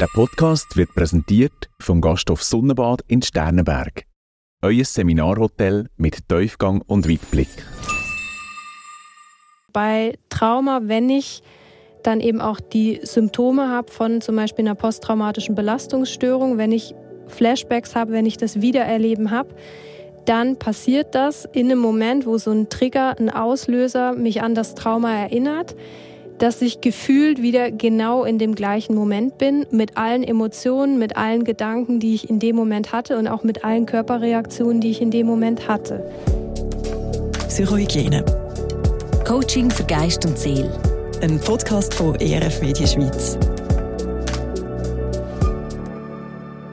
Der Podcast wird präsentiert vom Gasthof Sonnenbad in Sternenberg. Euer Seminarhotel mit Tiefgang und Weitblick. Bei Trauma, wenn ich dann eben auch die Symptome habe von zum Beispiel einer posttraumatischen Belastungsstörung, wenn ich Flashbacks habe, wenn ich das Wiedererleben habe, dann passiert das in einem Moment, wo so ein Trigger, ein Auslöser mich an das Trauma erinnert, dass ich gefühlt wieder genau in dem gleichen Moment bin, mit allen Emotionen, mit allen Gedanken, die ich in dem Moment hatte und auch mit allen Körperreaktionen, die ich in dem Moment hatte. Psychohygiene. Coaching für Geist und Seele. Ein Podcast von ERF Media Schweiz.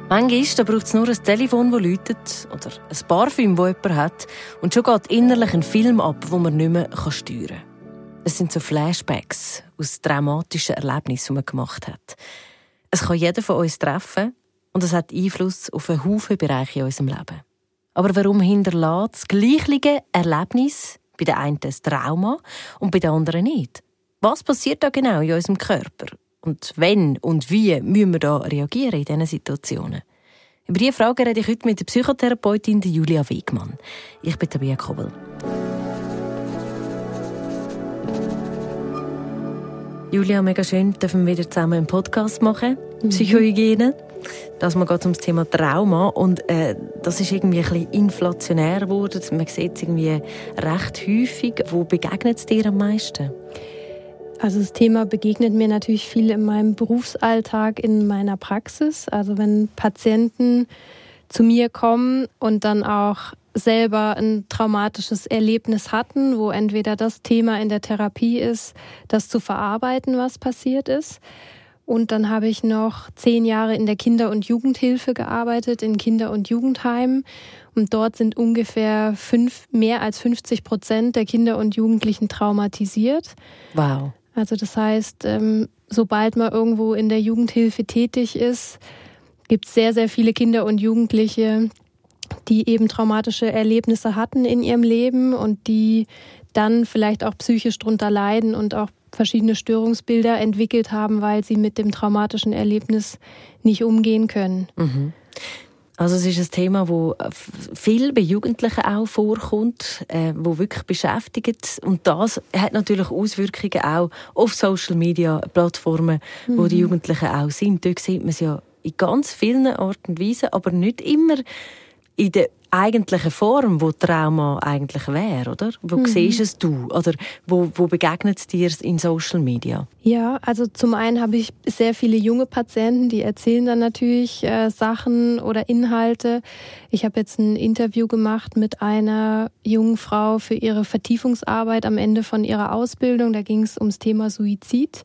Manchmal braucht es nur ein Telefon, das läutet, oder ein Parfüm, das jemand hat, und schon geht innerlich ein Film ab, den man nicht mehr steuern kann. Es sind so Flashbacks aus dramatischen Erlebnissen, die man gemacht hat. Es kann jeder von uns treffen und es hat Einfluss auf einen Haufen Bereiche in unserem Leben. Aber warum hinterlässt das gleiche Erlebnis bei den einen ein Trauma und bei den anderen nicht? Was passiert da genau in unserem Körper? Und wenn und wie müssen wir da reagieren in diesen Situationen? Über diese Frage rede ich heute mit der Psychotherapeutin Julia Wegmann. Ich bin Tabia Kobel. Julia, mega schön, dürfen wir wieder zusammen einen Podcast machen. Mhm. Psychohygiene. Das man geht ums Thema Trauma und äh, das ist irgendwie ein bisschen inflationär geworden. Man sieht es irgendwie recht häufig. Wo begegnet es dir am meisten? Also das Thema begegnet mir natürlich viel in meinem Berufsalltag, in meiner Praxis. Also wenn Patienten zu mir kommen und dann auch selber ein traumatisches Erlebnis hatten, wo entweder das Thema in der Therapie ist, das zu verarbeiten, was passiert ist. Und dann habe ich noch zehn Jahre in der Kinder- und Jugendhilfe gearbeitet, in Kinder- und Jugendheimen. Und dort sind ungefähr fünf, mehr als 50 Prozent der Kinder und Jugendlichen traumatisiert. Wow. Also das heißt, ähm, sobald man irgendwo in der Jugendhilfe tätig ist, gibt es sehr, sehr viele Kinder und Jugendliche, die eben traumatische Erlebnisse hatten in ihrem Leben und die dann vielleicht auch psychisch drunter leiden und auch verschiedene Störungsbilder entwickelt haben, weil sie mit dem traumatischen Erlebnis nicht umgehen können. Mhm. Also es ist ein Thema, wo viel bei Jugendlichen auch vorkommt, äh, wo wirklich beschäftigt und das hat natürlich Auswirkungen auch auf Social Media Plattformen, mhm. wo die mhm. Jugendlichen auch sind. Dort sieht man es ja in ganz vielen Arten und Weisen, aber nicht immer in der eigentlichen Form, wo Trauma eigentlich wäre, oder? Wo mhm. siehst es du? Oder wo, wo begegnet es dir in Social Media? Ja, also zum einen habe ich sehr viele junge Patienten, die erzählen dann natürlich äh, Sachen oder Inhalte. Ich habe jetzt ein Interview gemacht mit einer jungen Frau für ihre Vertiefungsarbeit am Ende von ihrer Ausbildung. Da ging es ums Thema Suizid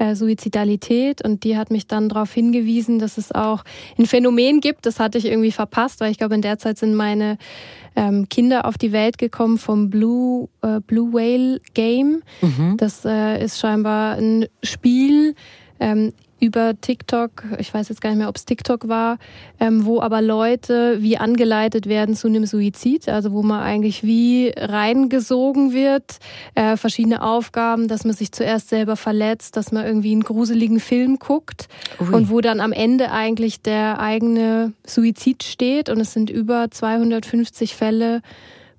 äh, Suizidalität und die hat mich dann darauf hingewiesen, dass es auch ein Phänomen gibt. Das hatte ich irgendwie verpasst, weil ich glaube, in der Zeit sind meine ähm, Kinder auf die Welt gekommen vom Blue, äh, Blue Whale Game. Mhm. Das äh, ist scheinbar ein Spiel. Ähm, über TikTok, ich weiß jetzt gar nicht mehr, ob es TikTok war, ähm, wo aber Leute wie angeleitet werden zu einem Suizid, also wo man eigentlich wie reingesogen wird, äh, verschiedene Aufgaben, dass man sich zuerst selber verletzt, dass man irgendwie einen gruseligen Film guckt Ui. und wo dann am Ende eigentlich der eigene Suizid steht und es sind über 250 Fälle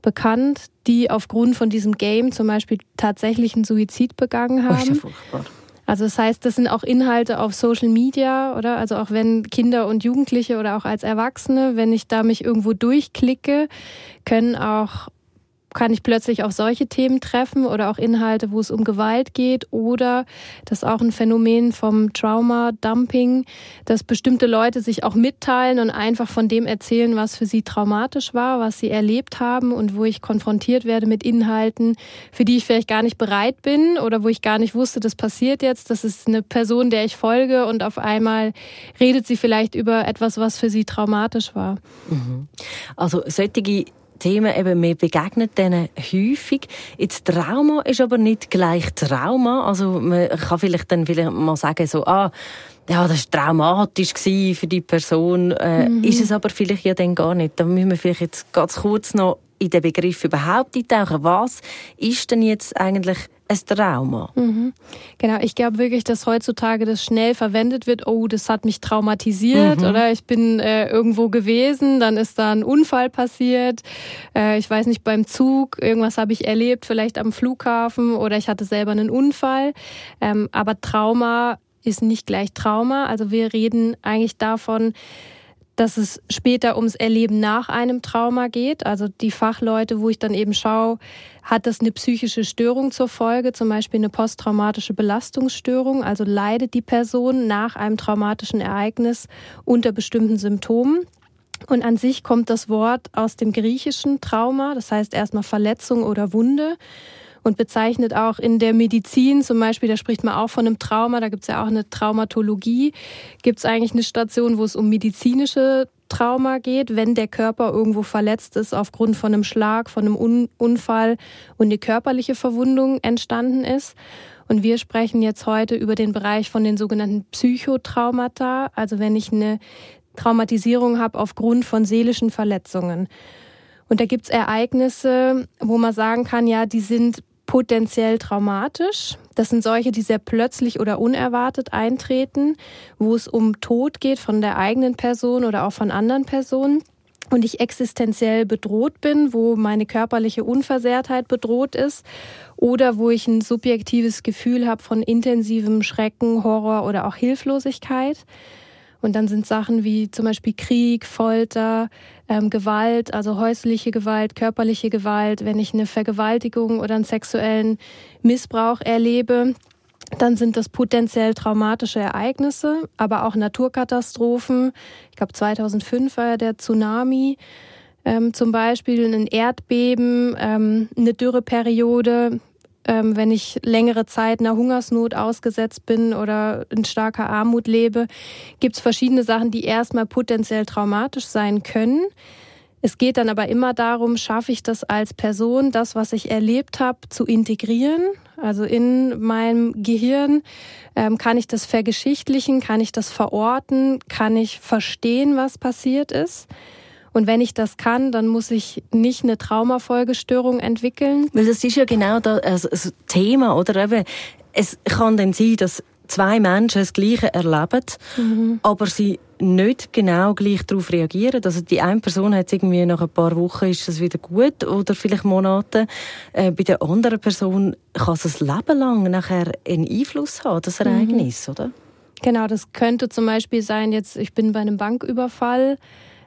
bekannt, die aufgrund von diesem Game zum Beispiel tatsächlich einen Suizid begangen haben. Oh, also das heißt, das sind auch Inhalte auf Social Media, oder? Also auch wenn Kinder und Jugendliche oder auch als Erwachsene, wenn ich da mich irgendwo durchklicke, können auch kann ich plötzlich auf solche Themen treffen oder auch Inhalte, wo es um Gewalt geht oder das ist auch ein Phänomen vom Trauma-Dumping, dass bestimmte Leute sich auch mitteilen und einfach von dem erzählen, was für sie traumatisch war, was sie erlebt haben und wo ich konfrontiert werde mit Inhalten, für die ich vielleicht gar nicht bereit bin oder wo ich gar nicht wusste, das passiert jetzt. Das ist eine Person, der ich folge und auf einmal redet sie vielleicht über etwas, was für sie traumatisch war. Mhm. Also solche Themen eben, wir begegnen denen häufig. Jetzt Trauma ist aber nicht gleich Trauma. Also man kann vielleicht dann vielleicht mal sagen so, ah, ja, das war traumatisch für die Person. Äh, mhm. Ist es aber vielleicht ja dann gar nicht. Da müssen wir vielleicht jetzt ganz kurz noch in den Begriff überhaupt eintauchen. Was ist denn jetzt eigentlich ein Trauma? Mhm. Genau, ich glaube wirklich, dass heutzutage das schnell verwendet wird. Oh, das hat mich traumatisiert mhm. oder ich bin äh, irgendwo gewesen, dann ist da ein Unfall passiert. Äh, ich weiß nicht, beim Zug, irgendwas habe ich erlebt, vielleicht am Flughafen oder ich hatte selber einen Unfall. Ähm, aber Trauma ist nicht gleich Trauma. Also wir reden eigentlich davon, dass es später ums Erleben nach einem Trauma geht. Also die Fachleute, wo ich dann eben schaue, hat das eine psychische Störung zur Folge, zum Beispiel eine posttraumatische Belastungsstörung. Also leidet die Person nach einem traumatischen Ereignis unter bestimmten Symptomen. Und an sich kommt das Wort aus dem griechischen Trauma, das heißt erstmal Verletzung oder Wunde und bezeichnet auch in der Medizin zum Beispiel, da spricht man auch von einem Trauma, da gibt es ja auch eine Traumatologie, gibt es eigentlich eine Station, wo es um medizinische Trauma geht, wenn der Körper irgendwo verletzt ist aufgrund von einem Schlag, von einem Un Unfall und eine körperliche Verwundung entstanden ist. Und wir sprechen jetzt heute über den Bereich von den sogenannten Psychotraumata, also wenn ich eine Traumatisierung habe aufgrund von seelischen Verletzungen. Und da gibt's Ereignisse, wo man sagen kann, ja, die sind potenziell traumatisch. Das sind solche, die sehr plötzlich oder unerwartet eintreten, wo es um Tod geht von der eigenen Person oder auch von anderen Personen und ich existenziell bedroht bin, wo meine körperliche Unversehrtheit bedroht ist oder wo ich ein subjektives Gefühl habe von intensivem Schrecken, Horror oder auch Hilflosigkeit. Und dann sind Sachen wie zum Beispiel Krieg, Folter, ähm, Gewalt, also häusliche Gewalt, körperliche Gewalt, wenn ich eine Vergewaltigung oder einen sexuellen Missbrauch erlebe, dann sind das potenziell traumatische Ereignisse, aber auch Naturkatastrophen. Ich glaube, 2005 war ja der Tsunami ähm, zum Beispiel, ein Erdbeben, ähm, eine Dürreperiode, ähm, wenn ich längere Zeit einer Hungersnot ausgesetzt bin oder in starker Armut lebe, gibt es verschiedene Sachen, die erstmal potenziell traumatisch sein können. Es geht dann aber immer darum, schaffe ich das als Person, das, was ich erlebt habe, zu integrieren. Also in meinem Gehirn ähm, kann ich das vergeschichtlichen, kann ich das verorten, kann ich verstehen, was passiert ist. Und wenn ich das kann, dann muss ich nicht eine Traumafolgestörung entwickeln. Weil das ist ja genau das, also das Thema, oder? Eben, es kann dann sein, dass zwei Menschen das Gleiche erleben, mhm. aber sie nicht genau gleich darauf reagieren. Also die eine Person hat irgendwie nach ein paar Wochen ist das wieder gut oder vielleicht Monate. Äh, bei der anderen Person kann es ein Leben lang nachher einen Einfluss haben, das Ereignis, mhm. oder? Genau, das könnte zum Beispiel sein, jetzt ich bin bei einem Banküberfall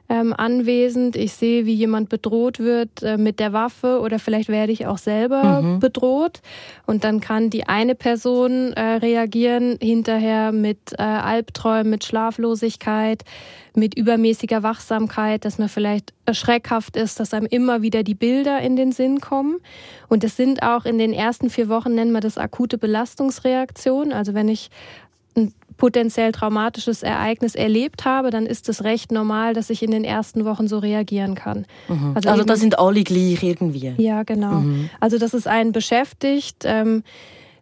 ähm, anwesend. Ich sehe, wie jemand bedroht wird äh, mit der Waffe oder vielleicht werde ich auch selber mhm. bedroht. Und dann kann die eine Person äh, reagieren hinterher mit äh, Albträumen, mit Schlaflosigkeit, mit übermäßiger Wachsamkeit, dass man vielleicht schreckhaft ist, dass einem immer wieder die Bilder in den Sinn kommen. Und es sind auch in den ersten vier Wochen, nennen wir das akute Belastungsreaktion. Also wenn ich potenziell traumatisches Ereignis erlebt habe, dann ist es recht normal, dass ich in den ersten Wochen so reagieren kann. Mhm. Also, also da sind alle gleich irgendwie. Ja, genau. Mhm. Also dass es einen beschäftigt. Ähm,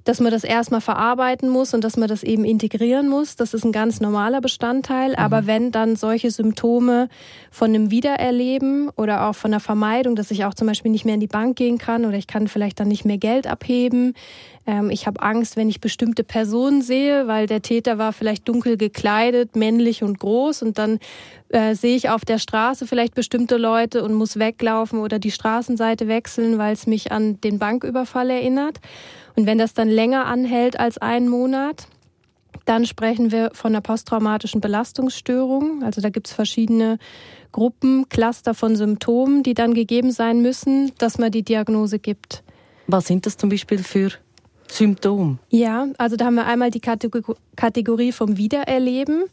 dass man das erstmal verarbeiten muss und dass man das eben integrieren muss. Das ist ein ganz normaler Bestandteil. Mhm. Aber wenn dann solche Symptome von einem Wiedererleben oder auch von einer Vermeidung, dass ich auch zum Beispiel nicht mehr in die Bank gehen kann oder ich kann vielleicht dann nicht mehr Geld abheben. Ähm, ich habe Angst, wenn ich bestimmte Personen sehe, weil der Täter war vielleicht dunkel gekleidet, männlich und groß und dann äh, sehe ich auf der Straße vielleicht bestimmte Leute und muss weglaufen oder die Straßenseite wechseln, weil es mich an den Banküberfall erinnert. Und wenn das dann länger anhält als einen Monat, dann sprechen wir von einer posttraumatischen Belastungsstörung. Also da gibt es verschiedene Gruppen, Cluster von Symptomen, die dann gegeben sein müssen, dass man die Diagnose gibt. Was sind das zum Beispiel für Symptome? Ja, also da haben wir einmal die Kategorie vom Wiedererleben.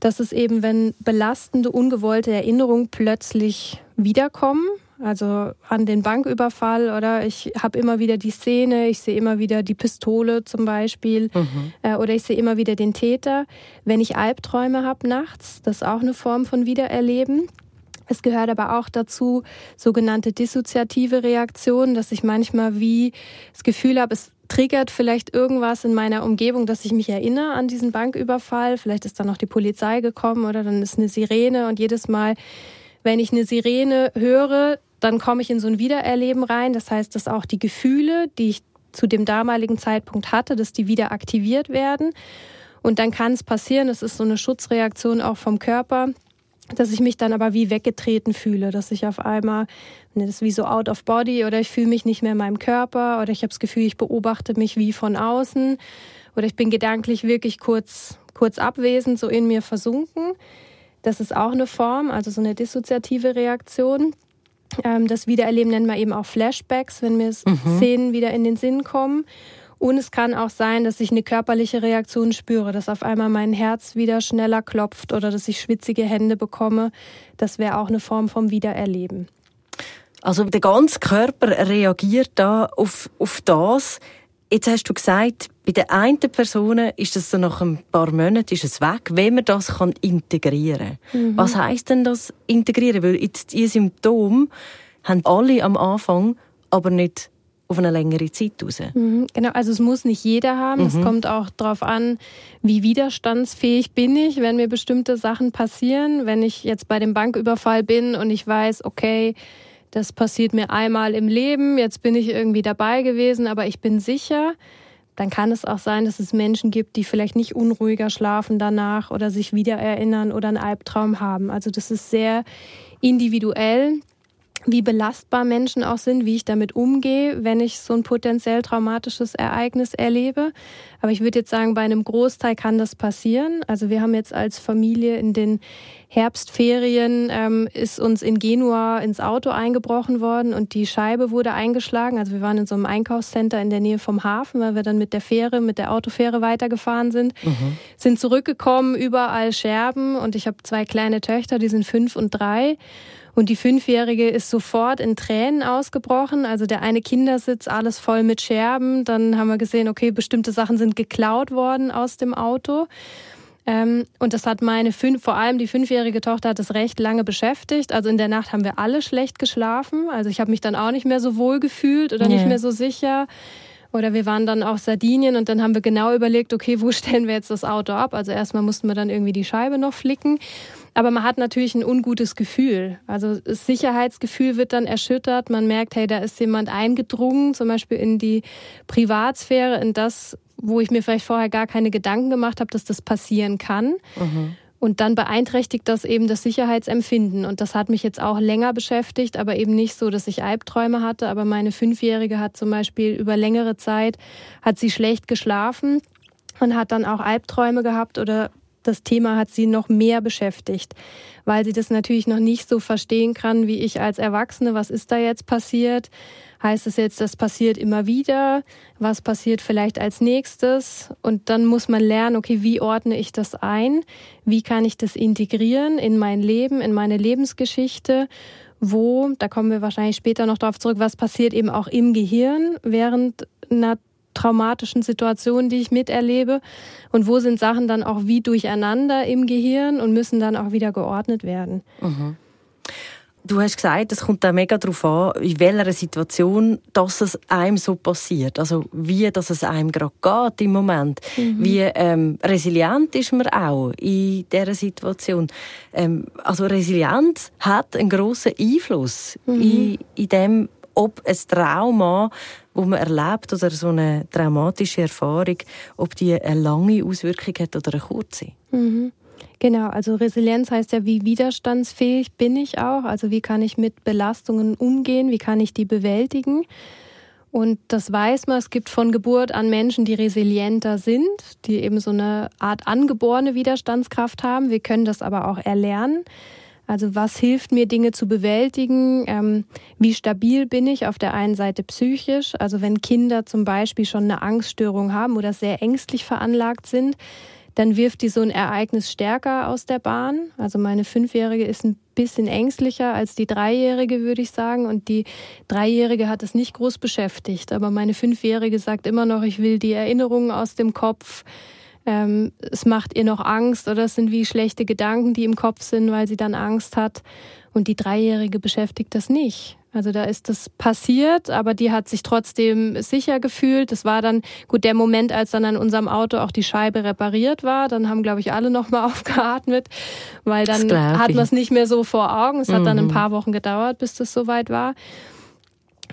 Das ist eben, wenn belastende, ungewollte Erinnerungen plötzlich wiederkommen. Also an den Banküberfall oder ich habe immer wieder die Szene, ich sehe immer wieder die Pistole zum Beispiel mhm. äh, oder ich sehe immer wieder den Täter. Wenn ich Albträume habe nachts, das ist auch eine Form von Wiedererleben. Es gehört aber auch dazu sogenannte dissoziative Reaktionen, dass ich manchmal wie das Gefühl habe, es triggert vielleicht irgendwas in meiner Umgebung, dass ich mich erinnere an diesen Banküberfall. Vielleicht ist dann noch die Polizei gekommen oder dann ist eine Sirene und jedes Mal wenn ich eine Sirene höre, dann komme ich in so ein Wiedererleben rein. Das heißt, dass auch die Gefühle, die ich zu dem damaligen Zeitpunkt hatte, dass die wieder aktiviert werden. Und dann kann es passieren, es ist so eine Schutzreaktion auch vom Körper, dass ich mich dann aber wie weggetreten fühle, dass ich auf einmal, ne, das ist wie so out of body oder ich fühle mich nicht mehr in meinem Körper oder ich habe das Gefühl, ich beobachte mich wie von außen oder ich bin gedanklich wirklich kurz, kurz abwesend, so in mir versunken. Das ist auch eine Form, also so eine dissoziative Reaktion. Ähm, das Wiedererleben nennt man eben auch Flashbacks, wenn mir mhm. Szenen wieder in den Sinn kommen. Und es kann auch sein, dass ich eine körperliche Reaktion spüre, dass auf einmal mein Herz wieder schneller klopft oder dass ich schwitzige Hände bekomme. Das wäre auch eine Form vom Wiedererleben. Also der ganze Körper reagiert da auf, auf das. Jetzt hast du gesagt, bei der einen Person ist das so nach ein paar Monaten ist es weg, wenn man das kann integrieren kann. Mhm. Was heißt denn das integrieren? Weil jetzt die Symptome haben alle am Anfang, aber nicht auf eine längere Zeit raus. Mhm, genau, also es muss nicht jeder haben. Mhm. Es kommt auch darauf an, wie widerstandsfähig bin ich, wenn mir bestimmte Sachen passieren. Wenn ich jetzt bei dem Banküberfall bin und ich weiß, okay, das passiert mir einmal im Leben, jetzt bin ich irgendwie dabei gewesen, aber ich bin sicher, dann kann es auch sein, dass es Menschen gibt, die vielleicht nicht unruhiger schlafen danach oder sich wieder erinnern oder einen Albtraum haben. Also das ist sehr individuell wie belastbar Menschen auch sind, wie ich damit umgehe, wenn ich so ein potenziell traumatisches Ereignis erlebe. Aber ich würde jetzt sagen, bei einem Großteil kann das passieren. Also wir haben jetzt als Familie in den Herbstferien ähm, ist uns in Genua ins Auto eingebrochen worden und die Scheibe wurde eingeschlagen. Also wir waren in so einem Einkaufscenter in der Nähe vom Hafen, weil wir dann mit der Fähre, mit der Autofähre weitergefahren sind, mhm. sind zurückgekommen, überall Scherben und ich habe zwei kleine Töchter, die sind fünf und drei. Und die Fünfjährige ist sofort in Tränen ausgebrochen. Also der eine Kindersitz, alles voll mit Scherben. Dann haben wir gesehen, okay, bestimmte Sachen sind geklaut worden aus dem Auto. Ähm, und das hat meine fünf, vor allem die fünfjährige Tochter hat es recht lange beschäftigt. Also in der Nacht haben wir alle schlecht geschlafen. Also ich habe mich dann auch nicht mehr so wohl gefühlt oder yeah. nicht mehr so sicher. Oder wir waren dann auf Sardinien und dann haben wir genau überlegt, okay, wo stellen wir jetzt das Auto ab? Also erstmal mussten wir dann irgendwie die Scheibe noch flicken. Aber man hat natürlich ein ungutes Gefühl. Also das Sicherheitsgefühl wird dann erschüttert. Man merkt, hey, da ist jemand eingedrungen, zum Beispiel in die Privatsphäre, in das, wo ich mir vielleicht vorher gar keine Gedanken gemacht habe, dass das passieren kann. Mhm. Und dann beeinträchtigt das eben das Sicherheitsempfinden. Und das hat mich jetzt auch länger beschäftigt, aber eben nicht so, dass ich Albträume hatte. Aber meine Fünfjährige hat zum Beispiel über längere Zeit, hat sie schlecht geschlafen und hat dann auch Albträume gehabt oder das Thema hat sie noch mehr beschäftigt, weil sie das natürlich noch nicht so verstehen kann wie ich als Erwachsene. Was ist da jetzt passiert? Heißt es jetzt, das passiert immer wieder? Was passiert vielleicht als nächstes? Und dann muss man lernen, okay, wie ordne ich das ein? Wie kann ich das integrieren in mein Leben, in meine Lebensgeschichte? Wo, da kommen wir wahrscheinlich später noch darauf zurück, was passiert eben auch im Gehirn während einer traumatischen Situationen, die ich miterlebe und wo sind Sachen dann auch wie durcheinander im Gehirn und müssen dann auch wieder geordnet werden. Mhm. Du hast gesagt, es kommt da mega darauf an, in welcher Situation dass es einem so passiert. Also wie dass es einem gerade geht im Moment. Mhm. Wie ähm, resilient ist man auch in dieser Situation. Ähm, also Resilienz hat einen grossen Einfluss mhm. in, in dem, ob ein Trauma wo man erlebt oder so eine traumatische Erfahrung, ob die eine lange Auswirkung hat oder eine kurze. Mhm. Genau, also Resilienz heißt ja, wie widerstandsfähig bin ich auch, also wie kann ich mit Belastungen umgehen, wie kann ich die bewältigen. Und das weiß man, es gibt von Geburt an Menschen, die resilienter sind, die eben so eine Art angeborene Widerstandskraft haben. Wir können das aber auch erlernen. Also was hilft mir, Dinge zu bewältigen? Ähm, wie stabil bin ich auf der einen Seite psychisch? Also wenn Kinder zum Beispiel schon eine Angststörung haben oder sehr ängstlich veranlagt sind, dann wirft die so ein Ereignis stärker aus der Bahn. Also meine Fünfjährige ist ein bisschen ängstlicher als die Dreijährige, würde ich sagen. Und die Dreijährige hat es nicht groß beschäftigt. Aber meine Fünfjährige sagt immer noch, ich will die Erinnerungen aus dem Kopf ähm, es macht ihr noch Angst oder es sind wie schlechte Gedanken, die im Kopf sind, weil sie dann Angst hat. Und die Dreijährige beschäftigt das nicht. Also da ist das passiert, aber die hat sich trotzdem sicher gefühlt. Das war dann gut der Moment, als dann an unserem Auto auch die Scheibe repariert war. Dann haben, glaube ich, alle nochmal aufgeatmet, weil dann hat man es nicht mehr so vor Augen. Es hat mhm. dann ein mhm. paar Wochen gedauert, bis das soweit war.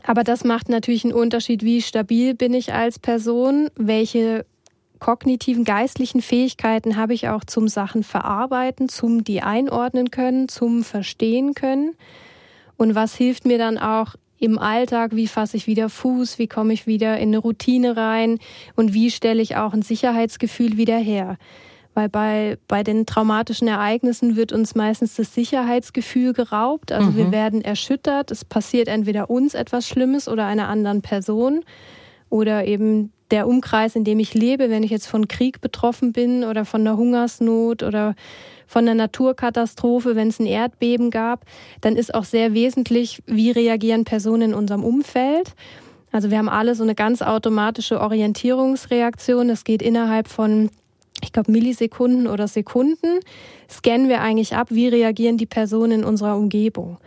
Aber das macht natürlich einen Unterschied, wie stabil bin ich als Person, welche kognitiven, geistlichen Fähigkeiten habe ich auch zum Sachen verarbeiten, zum die einordnen können, zum verstehen können. Und was hilft mir dann auch im Alltag, wie fasse ich wieder Fuß, wie komme ich wieder in eine Routine rein und wie stelle ich auch ein Sicherheitsgefühl wieder her. Weil bei, bei den traumatischen Ereignissen wird uns meistens das Sicherheitsgefühl geraubt. Also mhm. wir werden erschüttert. Es passiert entweder uns etwas Schlimmes oder einer anderen Person oder eben der Umkreis, in dem ich lebe, wenn ich jetzt von Krieg betroffen bin oder von einer Hungersnot oder von einer Naturkatastrophe, wenn es ein Erdbeben gab, dann ist auch sehr wesentlich, wie reagieren Personen in unserem Umfeld. Also wir haben alle so eine ganz automatische Orientierungsreaktion. Das geht innerhalb von, ich glaube, Millisekunden oder Sekunden. Scannen wir eigentlich ab, wie reagieren die Personen in unserer Umgebung.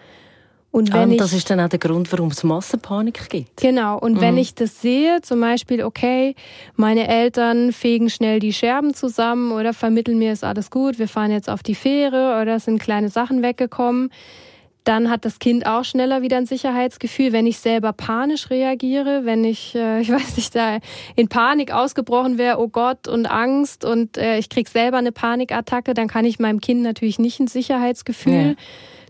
Und, wenn und das ich, ist dann auch der Grund, warum es Massenpanik gibt. Genau. Und mhm. wenn ich das sehe, zum Beispiel, okay, meine Eltern fegen schnell die Scherben zusammen oder vermitteln mir, ist alles gut, wir fahren jetzt auf die Fähre oder sind kleine Sachen weggekommen, dann hat das Kind auch schneller wieder ein Sicherheitsgefühl. Wenn ich selber panisch reagiere, wenn ich, äh, ich weiß nicht, da in Panik ausgebrochen wäre, oh Gott, und Angst und äh, ich krieg selber eine Panikattacke, dann kann ich meinem Kind natürlich nicht ein Sicherheitsgefühl. Ja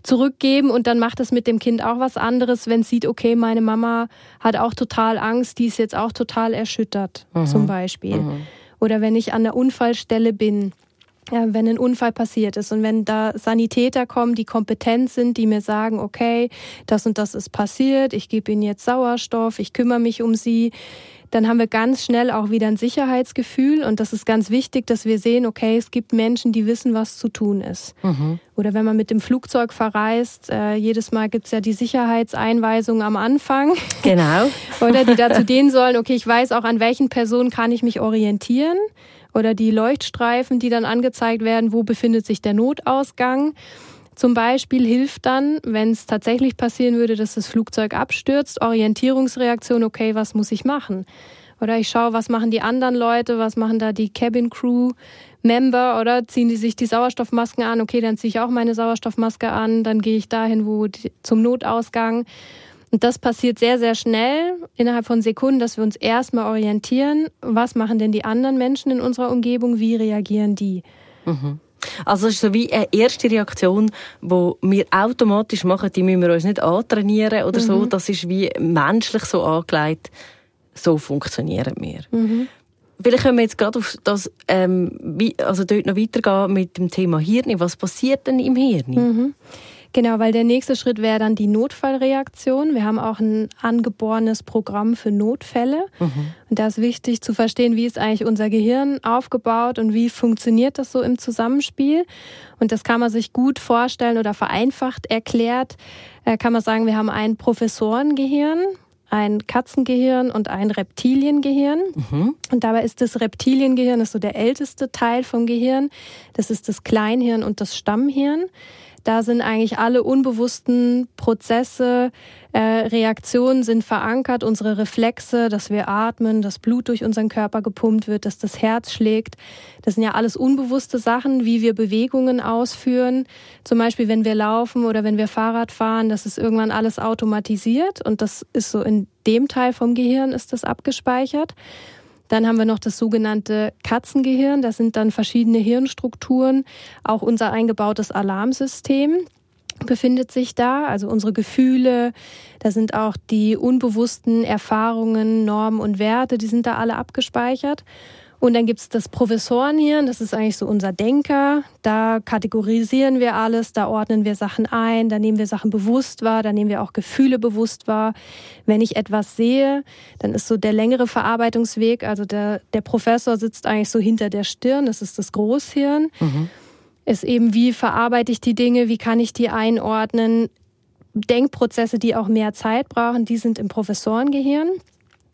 zurückgeben und dann macht es mit dem Kind auch was anderes, wenn es sieht, okay, meine Mama hat auch total Angst, die ist jetzt auch total erschüttert, mhm. zum Beispiel. Mhm. Oder wenn ich an der Unfallstelle bin, wenn ein Unfall passiert ist und wenn da Sanitäter kommen, die kompetent sind, die mir sagen, okay, das und das ist passiert, ich gebe ihnen jetzt Sauerstoff, ich kümmere mich um sie, dann haben wir ganz schnell auch wieder ein Sicherheitsgefühl und das ist ganz wichtig, dass wir sehen, okay, es gibt Menschen, die wissen, was zu tun ist. Mhm. Oder wenn man mit dem Flugzeug verreist, äh, jedes Mal gibt's ja die Sicherheitseinweisung am Anfang. Genau. Oder die dazu dienen sollen, okay, ich weiß auch, an welchen Personen kann ich mich orientieren. Oder die Leuchtstreifen, die dann angezeigt werden, wo befindet sich der Notausgang. Zum Beispiel hilft dann, wenn es tatsächlich passieren würde, dass das Flugzeug abstürzt, Orientierungsreaktion, okay, was muss ich machen? Oder ich schaue, was machen die anderen Leute, was machen da die Cabin Crew Member oder ziehen die sich die Sauerstoffmasken an? Okay, dann ziehe ich auch meine Sauerstoffmaske an, dann gehe ich dahin, wo die, zum Notausgang. Und das passiert sehr, sehr schnell, innerhalb von Sekunden, dass wir uns erstmal orientieren, was machen denn die anderen Menschen in unserer Umgebung, wie reagieren die? Mhm. Also es ist so wie eine erste Reaktion, die wir automatisch machen, die müssen wir uns nicht antrainieren oder mhm. so. Das ist wie menschlich so angelegt, so funktionieren wir. Mhm. Vielleicht können wir jetzt gerade auf das, ähm, also dort noch weitergehen mit dem Thema Hirn. Was passiert denn im Hirn? Mhm. Genau, weil der nächste Schritt wäre dann die Notfallreaktion. Wir haben auch ein angeborenes Programm für Notfälle. Mhm. Und da ist wichtig zu verstehen, wie ist eigentlich unser Gehirn aufgebaut und wie funktioniert das so im Zusammenspiel. Und das kann man sich gut vorstellen oder vereinfacht erklärt, äh, kann man sagen, wir haben ein Professorengehirn, ein Katzengehirn und ein Reptiliengehirn. Mhm. Und dabei ist das Reptiliengehirn ist so der älteste Teil vom Gehirn. Das ist das Kleinhirn und das Stammhirn. Da sind eigentlich alle unbewussten Prozesse, äh, Reaktionen sind verankert, unsere Reflexe, dass wir atmen, dass Blut durch unseren Körper gepumpt wird, dass das Herz schlägt. Das sind ja alles unbewusste Sachen, wie wir Bewegungen ausführen. Zum Beispiel, wenn wir laufen oder wenn wir Fahrrad fahren, das ist irgendwann alles automatisiert und das ist so in dem Teil vom Gehirn ist das abgespeichert. Dann haben wir noch das sogenannte Katzengehirn. Das sind dann verschiedene Hirnstrukturen. Auch unser eingebautes Alarmsystem befindet sich da, also unsere Gefühle, da sind auch die unbewussten Erfahrungen, Normen und Werte, die sind da alle abgespeichert. Und dann gibt's das Professorenhirn, das ist eigentlich so unser Denker. Da kategorisieren wir alles, da ordnen wir Sachen ein, da nehmen wir Sachen bewusst wahr, da nehmen wir auch Gefühle bewusst wahr. Wenn ich etwas sehe, dann ist so der längere Verarbeitungsweg, also der, der Professor sitzt eigentlich so hinter der Stirn, das ist das Großhirn. Mhm. Ist eben, wie verarbeite ich die Dinge, wie kann ich die einordnen. Denkprozesse, die auch mehr Zeit brauchen, die sind im Professorengehirn.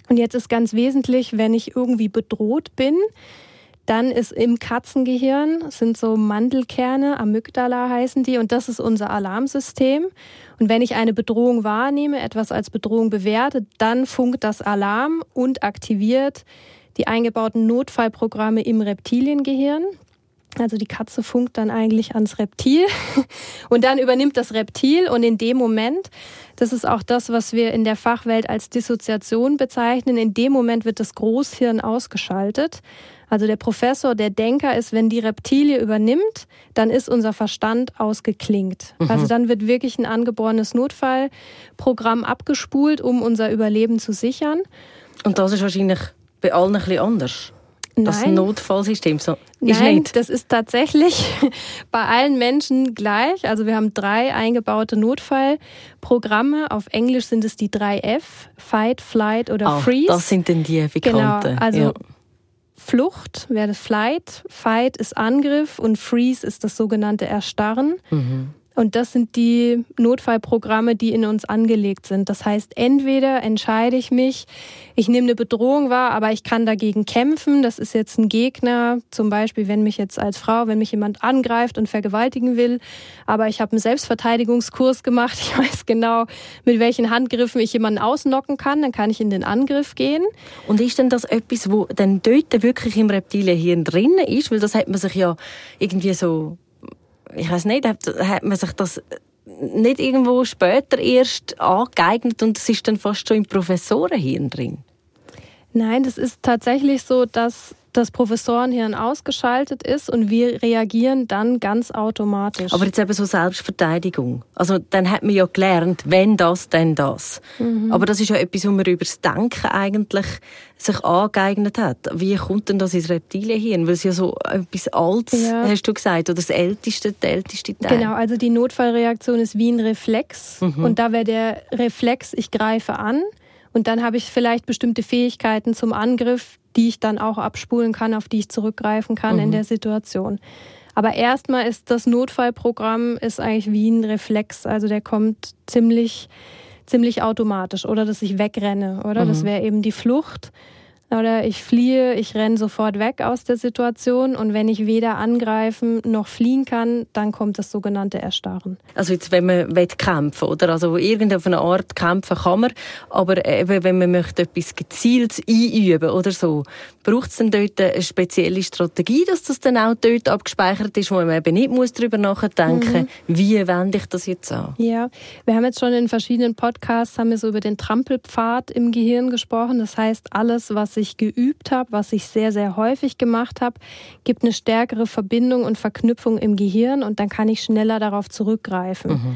Und jetzt ist ganz wesentlich, wenn ich irgendwie bedroht bin, Dann ist im Katzengehirn sind so Mandelkerne, Amygdala heißen die, und das ist unser Alarmsystem. Und wenn ich eine Bedrohung wahrnehme, etwas als Bedrohung bewerte, dann funkt das Alarm und aktiviert die eingebauten Notfallprogramme im Reptiliengehirn. Also die Katze funkt dann eigentlich ans Reptil und dann übernimmt das Reptil und in dem Moment, das ist auch das, was wir in der Fachwelt als Dissoziation bezeichnen, in dem Moment wird das Großhirn ausgeschaltet. Also der Professor, der Denker ist, wenn die Reptilie übernimmt, dann ist unser Verstand ausgeklingt. Mhm. Also dann wird wirklich ein angeborenes Notfallprogramm abgespult, um unser Überleben zu sichern. Und das ist wahrscheinlich bei allen ein bisschen anders. Das Nein. Notfallsystem so Nein, nicht. das ist tatsächlich bei allen Menschen gleich. Also wir haben drei eingebaute Notfallprogramme. Auf Englisch sind es die drei F: Fight, Flight oder ah, Freeze. Das sind denn die bekannten. Genau, also ja. Flucht wäre Flight, Fight ist Angriff und Freeze ist das sogenannte Erstarren. Mhm. Und das sind die Notfallprogramme, die in uns angelegt sind. Das heißt, entweder entscheide ich mich, ich nehme eine Bedrohung wahr, aber ich kann dagegen kämpfen. Das ist jetzt ein Gegner, zum Beispiel, wenn mich jetzt als Frau, wenn mich jemand angreift und vergewaltigen will, aber ich habe einen Selbstverteidigungskurs gemacht, ich weiß genau, mit welchen Handgriffen ich jemanden ausnocken kann, dann kann ich in den Angriff gehen. Und ist denn das etwas, wo dann dort wirklich im Reptilienhirn drin ist? Weil das hat man sich ja irgendwie so ich weiß nicht, hat, hat man sich das nicht irgendwo später erst angeeignet und es ist dann fast schon im Professorenhirn drin? Nein, das ist tatsächlich so, dass das Professorenhirn ausgeschaltet ist und wir reagieren dann ganz automatisch. Aber jetzt eben so Selbstverteidigung. Also dann hat man ja gelernt, wenn das, dann das. Mhm. Aber das ist ja etwas, was man über das Denken eigentlich sich angeeignet hat. Wie kommt denn das ins Reptilienhirn? Weil es ja so etwas Altes, ja. hast du gesagt, oder das älteste, der älteste Teil. Genau, also die Notfallreaktion ist wie ein Reflex. Mhm. Und da wäre der Reflex, ich greife an. Und dann habe ich vielleicht bestimmte Fähigkeiten zum Angriff, die ich dann auch abspulen kann, auf die ich zurückgreifen kann mhm. in der Situation. Aber erstmal ist das Notfallprogramm ist eigentlich wie ein Reflex, also der kommt ziemlich ziemlich automatisch oder dass ich wegrenne, oder? Mhm. Das wäre eben die Flucht. Oder ich fliehe, ich renne sofort weg aus der Situation und wenn ich weder angreifen noch fliehen kann, dann kommt das sogenannte Erstarren. Also jetzt, wenn man kämpfen oder also irgendeine Art kämpfen kann man, aber eben, wenn man möchte etwas gezielt einüben oder so, braucht es dann dort eine spezielle Strategie, dass das dann auch dort abgespeichert ist, wo man eben nicht muss darüber nachdenken, mhm. wie wende ich das jetzt an? Ja, wir haben jetzt schon in verschiedenen Podcasts haben wir so über den Trampelpfad im Gehirn gesprochen. Das heißt, alles, was ich geübt habe, was ich sehr, sehr häufig gemacht habe, gibt eine stärkere Verbindung und Verknüpfung im Gehirn und dann kann ich schneller darauf zurückgreifen. Mhm.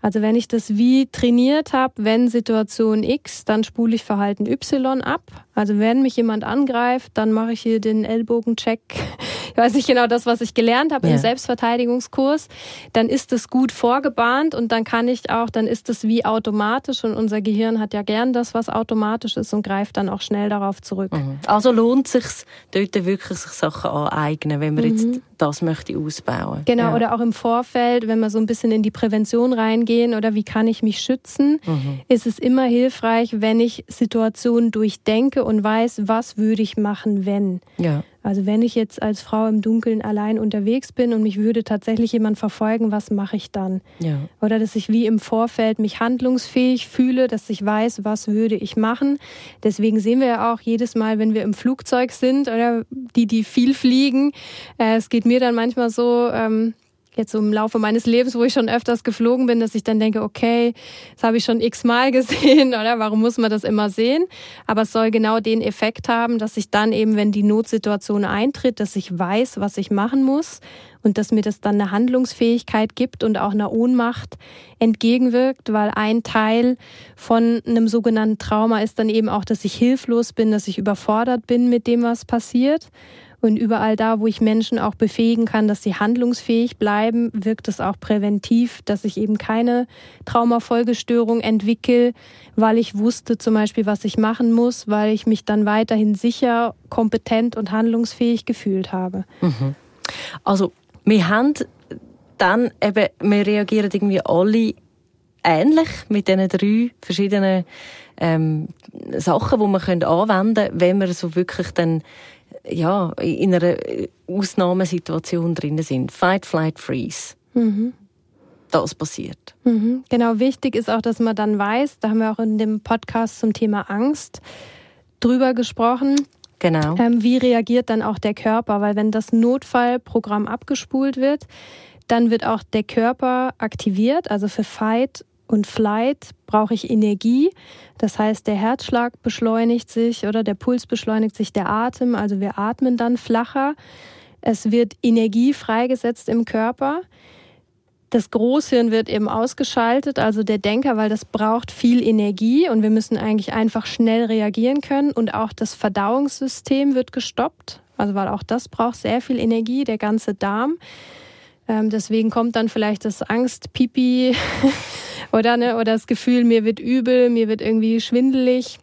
Also wenn ich das wie trainiert habe, wenn Situation X, dann spule ich Verhalten Y ab. Also wenn mich jemand angreift, dann mache ich hier den Ellbogencheck. Ich weiß nicht genau das, was ich gelernt habe ja. im Selbstverteidigungskurs. Dann ist es gut vorgebahnt und dann kann ich auch, dann ist es wie automatisch und unser Gehirn hat ja gern das, was automatisch ist und greift dann auch schnell darauf zurück. Mhm. Also lohnt es sich dort wirklich sich Sachen aneignen, wenn man mhm. jetzt das möchte ausbauen. Genau, ja. oder auch im Vorfeld, wenn wir so ein bisschen in die Prävention reingehen oder wie kann ich mich schützen, mhm. ist es immer hilfreich, wenn ich Situationen durchdenke und weiß, was würde ich machen, wenn. Ja. Also wenn ich jetzt als Frau im Dunkeln allein unterwegs bin und mich würde tatsächlich jemand verfolgen, was mache ich dann? Ja. Oder dass ich wie im Vorfeld mich handlungsfähig fühle, dass ich weiß, was würde ich machen. Deswegen sehen wir ja auch jedes Mal, wenn wir im Flugzeug sind oder die, die viel fliegen, äh, es geht mir dann manchmal so, ähm, jetzt so im Laufe meines Lebens, wo ich schon öfters geflogen bin, dass ich dann denke, okay, das habe ich schon x-mal gesehen, oder? Warum muss man das immer sehen? Aber es soll genau den Effekt haben, dass ich dann eben, wenn die Notsituation eintritt, dass ich weiß, was ich machen muss und dass mir das dann eine Handlungsfähigkeit gibt und auch einer Ohnmacht entgegenwirkt, weil ein Teil von einem sogenannten Trauma ist dann eben auch, dass ich hilflos bin, dass ich überfordert bin mit dem, was passiert. Und überall da, wo ich Menschen auch befähigen kann, dass sie handlungsfähig bleiben, wirkt es auch präventiv, dass ich eben keine Traumafolgestörung entwickle, weil ich wusste zum Beispiel, was ich machen muss, weil ich mich dann weiterhin sicher, kompetent und handlungsfähig gefühlt habe. Mhm. Also, wir haben dann eben, wir reagieren irgendwie alle ähnlich mit diesen drei verschiedenen ähm, Sachen, die man anwenden können, wenn man so wirklich dann ja, in einer Ausnahmesituation drin sind. Fight, flight, freeze. Mhm. Das passiert. Mhm. Genau, wichtig ist auch, dass man dann weiß, da haben wir auch in dem Podcast zum Thema Angst drüber gesprochen. Genau. Ähm, wie reagiert dann auch der Körper? Weil wenn das Notfallprogramm abgespult wird, dann wird auch der Körper aktiviert. Also für Fight und Flight brauche ich Energie. Das heißt, der Herzschlag beschleunigt sich oder der Puls beschleunigt sich, der Atem. Also wir atmen dann flacher. Es wird Energie freigesetzt im Körper. Das Großhirn wird eben ausgeschaltet, also der Denker, weil das braucht viel Energie und wir müssen eigentlich einfach schnell reagieren können. Und auch das Verdauungssystem wird gestoppt, also weil auch das braucht sehr viel Energie, der ganze Darm. Ähm, deswegen kommt dann vielleicht das Angst, Pipi oder, ne, oder das Gefühl, mir wird übel, mir wird irgendwie schwindelig.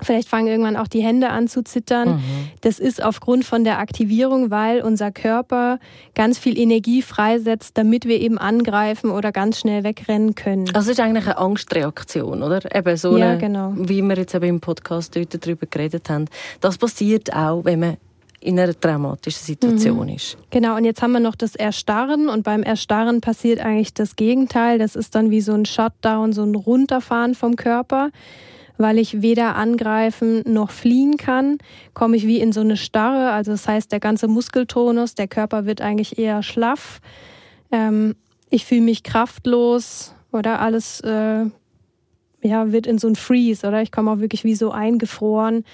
Vielleicht fangen irgendwann auch die Hände an zu zittern. Mhm. Das ist aufgrund von der Aktivierung, weil unser Körper ganz viel Energie freisetzt, damit wir eben angreifen oder ganz schnell wegrennen können. Also es ist eigentlich eine Angstreaktion, oder? Eben so ja, eine, genau. wie wir jetzt eben im Podcast heute darüber geredet haben. Das passiert auch, wenn man in einer traumatischen Situation mhm. ist. Genau, und jetzt haben wir noch das Erstarren und beim Erstarren passiert eigentlich das Gegenteil. Das ist dann wie so ein Shutdown, so ein Runterfahren vom Körper weil ich weder angreifen noch fliehen kann, komme ich wie in so eine Starre. Also das heißt, der ganze Muskeltonus, der Körper wird eigentlich eher schlaff. Ähm, ich fühle mich kraftlos oder alles äh, ja, wird in so ein Freeze oder ich komme auch wirklich wie so eingefroren